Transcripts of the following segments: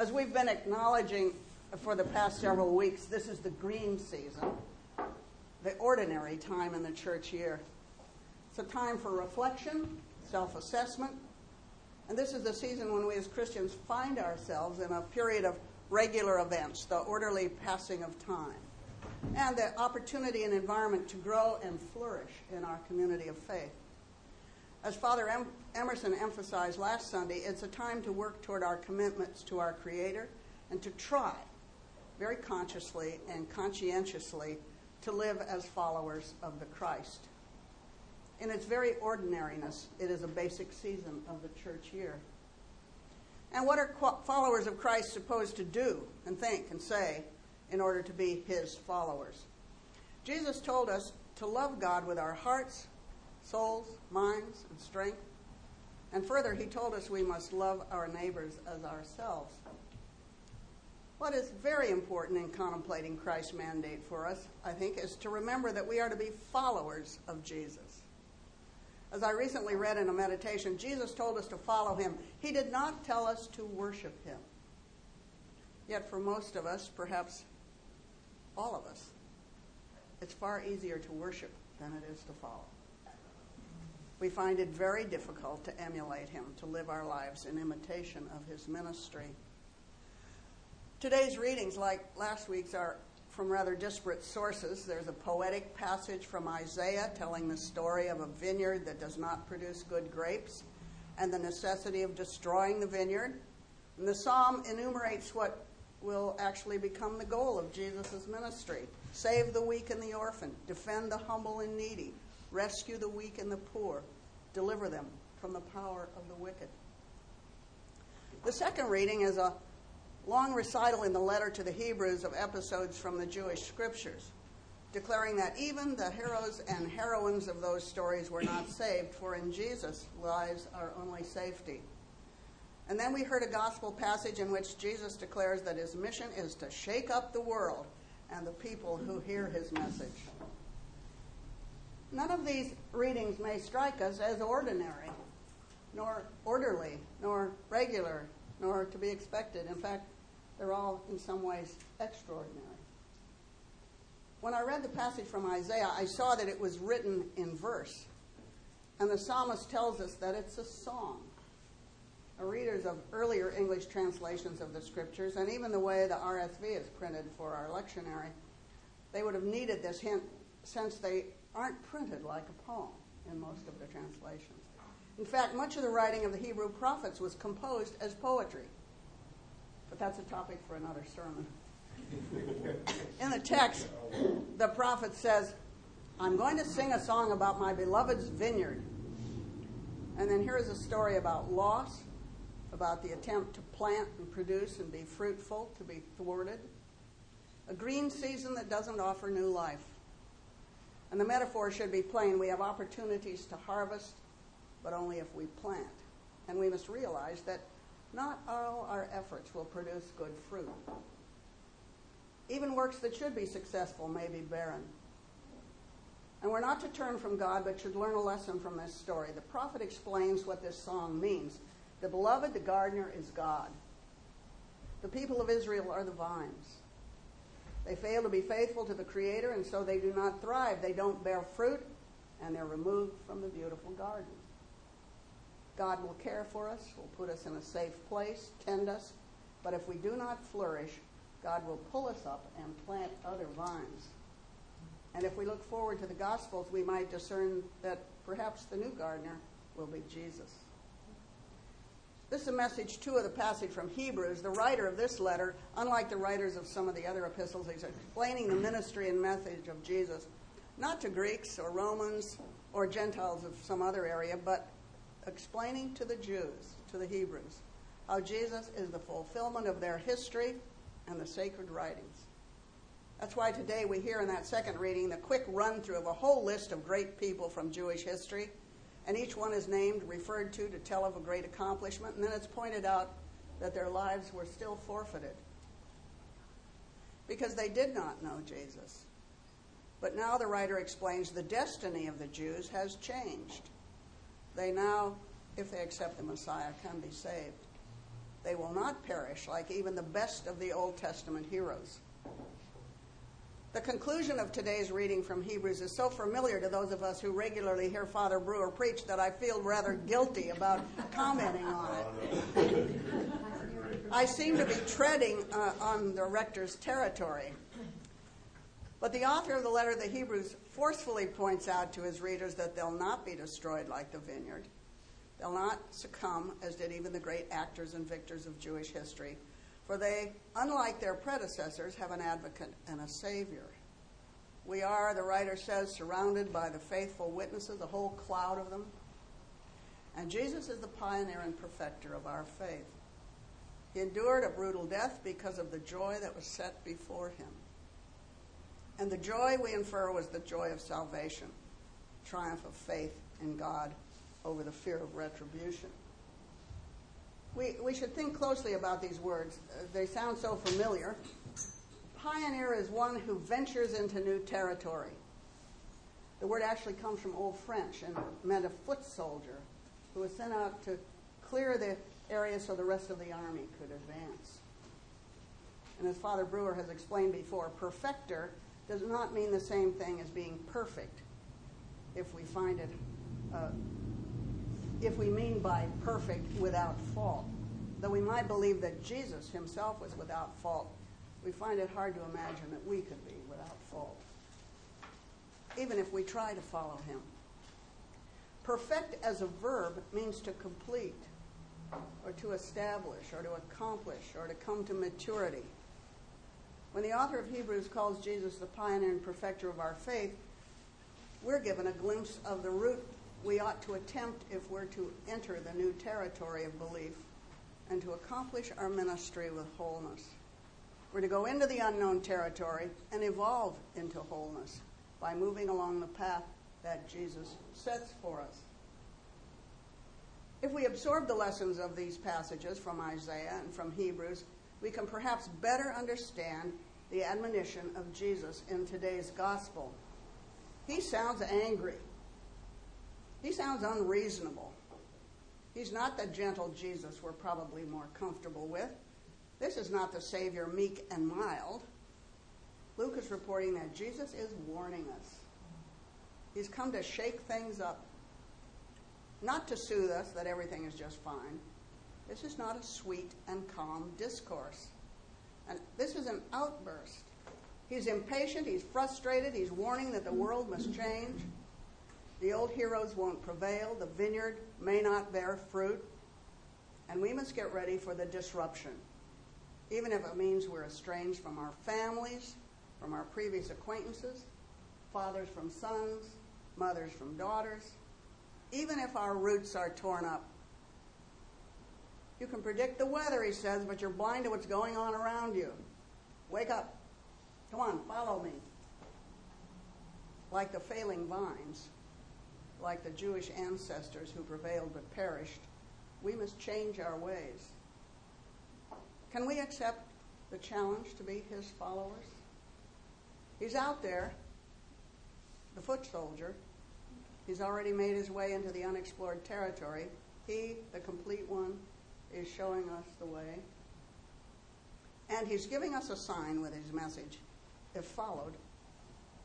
As we've been acknowledging for the past several weeks, this is the green season, the ordinary time in the church year. It's a time for reflection, self assessment, and this is the season when we as Christians find ourselves in a period of regular events, the orderly passing of time, and the opportunity and environment to grow and flourish in our community of faith. As Father Emerson emphasized last Sunday, it's a time to work toward our commitments to our Creator and to try very consciously and conscientiously to live as followers of the Christ. In its very ordinariness, it is a basic season of the church year. And what are followers of Christ supposed to do and think and say in order to be his followers? Jesus told us to love God with our hearts, souls, minds, and strength. And further, he told us we must love our neighbors as ourselves. What is very important in contemplating Christ's mandate for us, I think, is to remember that we are to be followers of Jesus. As I recently read in a meditation, Jesus told us to follow him. He did not tell us to worship him. Yet, for most of us, perhaps all of us, it's far easier to worship than it is to follow we find it very difficult to emulate him, to live our lives in imitation of his ministry. Today's readings, like last week's, are from rather disparate sources. There's a poetic passage from Isaiah telling the story of a vineyard that does not produce good grapes and the necessity of destroying the vineyard. And the psalm enumerates what will actually become the goal of Jesus' ministry save the weak and the orphan, defend the humble and needy, rescue the weak and the poor, deliver them from the power of the wicked. The second reading is a long recital in the letter to the Hebrews of episodes from the Jewish scriptures, declaring that even the heroes and heroines of those stories were not saved, for in Jesus lies our only safety. And then we heard a gospel passage in which Jesus declares that his mission is to shake up the world and the people who hear his message. None of these readings may strike us as ordinary, nor orderly, nor regular, nor to be expected. In fact, they're all in some ways extraordinary. When I read the passage from Isaiah, I saw that it was written in verse. And the psalmist tells us that it's a song. Our readers of earlier English translations of the scriptures, and even the way the RSV is printed for our lectionary, they would have needed this hint since they aren't printed like a poem in most of the translations. In fact, much of the writing of the Hebrew prophets was composed as poetry. But that's a topic for another sermon. in the text, the prophet says, I'm going to sing a song about my beloved's vineyard. And then here's a story about loss, about the attempt to plant and produce and be fruitful, to be thwarted. A green season that doesn't offer new life. And the metaphor should be plain. We have opportunities to harvest, but only if we plant. And we must realize that not all our efforts will produce good fruit. Even works that should be successful may be barren. And we're not to turn from God, but should learn a lesson from this story. The prophet explains what this song means. The beloved, the gardener, is God. The people of Israel are the vines. They fail to be faithful to the Creator, and so they do not thrive. They don't bear fruit, and they're removed from the beautiful garden. God will care for us, will put us in a safe place, tend us, but if we do not flourish, God will pull us up and plant other vines. And if we look forward to the Gospels, we might discern that perhaps the new gardener will be Jesus. This is a message, too, of the passage from Hebrews. The writer of this letter, unlike the writers of some of the other epistles, is explaining the ministry and message of Jesus, not to Greeks or Romans or Gentiles of some other area, but explaining to the Jews, to the Hebrews, how Jesus is the fulfillment of their history and the sacred writings. That's why today we hear in that second reading the quick run through of a whole list of great people from Jewish history and each one is named, referred to, to tell of a great accomplishment, and then it's pointed out that their lives were still forfeited because they did not know Jesus. But now the writer explains the destiny of the Jews has changed. They now, if they accept the Messiah, can be saved. They will not perish like even the best of the Old Testament heroes. The conclusion of today's reading from Hebrews is so familiar to those of us who regularly hear Father Brewer preach that I feel rather guilty about commenting on it. I seem to be treading uh, on the rector's territory. But the author of the letter to the Hebrews forcefully points out to his readers that they'll not be destroyed like the vineyard. They'll not succumb, as did even the great actors and victors of Jewish history, for they, unlike their predecessors, have an advocate and a Savior. We are, the writer says, surrounded by the faithful witnesses, a whole cloud of them. And Jesus is the pioneer and perfecter of our faith. He endured a brutal death because of the joy that was set before him. And the joy we infer was the joy of salvation, triumph of faith in God over the fear of retribution. We, we should think closely about these words. Uh, they sound so familiar. Pioneer is one who ventures into new territory. The word actually comes from Old French and meant a foot soldier who was sent out to clear the area so the rest of the army could advance. And as Father Brewer has explained before, perfecter does not mean the same thing as being perfect if we find it uh, if we mean by perfect without fault. Though we might believe that Jesus himself was without fault, we find it hard to imagine that we could be without fault, even if we try to follow him. Perfect as a verb means to complete, or to establish, or to accomplish, or to come to maturity. When the author of Hebrews calls Jesus the pioneer and perfecter of our faith, we're given a glimpse of the route we ought to attempt if we're to enter the new territory of belief and to accomplish our ministry with wholeness. We're to go into the unknown territory and evolve into wholeness by moving along the path that Jesus sets for us. If we absorb the lessons of these passages from Isaiah and from Hebrews, we can perhaps better understand the admonition of Jesus in today's gospel. He sounds angry he sounds unreasonable. He's not the gentle Jesus we're probably more comfortable with. This is not the Savior meek and mild. Luke is reporting that Jesus is warning us. He's come to shake things up, not to soothe us that everything is just fine. This is not a sweet and calm discourse. And this is an outburst. He's impatient, he's frustrated, he's warning that the world must change. The old heroes won't prevail, the vineyard may not bear fruit, and we must get ready for the disruption, even if it means we're estranged from our families, from our previous acquaintances, fathers from sons, mothers from daughters, even if our roots are torn up. You can predict the weather, he says, but you're blind to what's going on around you. Wake up. Come on, follow me. Like the failing vines, like the Jewish ancestors who prevailed but perished, we must change our ways. Can we accept the challenge to be his followers? He's out there, the foot soldier. He's already made his way into the unexplored territory. He, the complete one, is showing us the way. And he's giving us a sign with his message. If followed,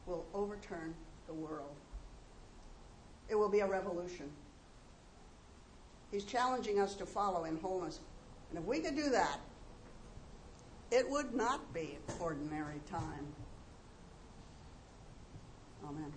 will overturn the world. It will be a revolution. He's challenging us to follow in wholeness. And if we could do that, it would not be ordinary time. Amen.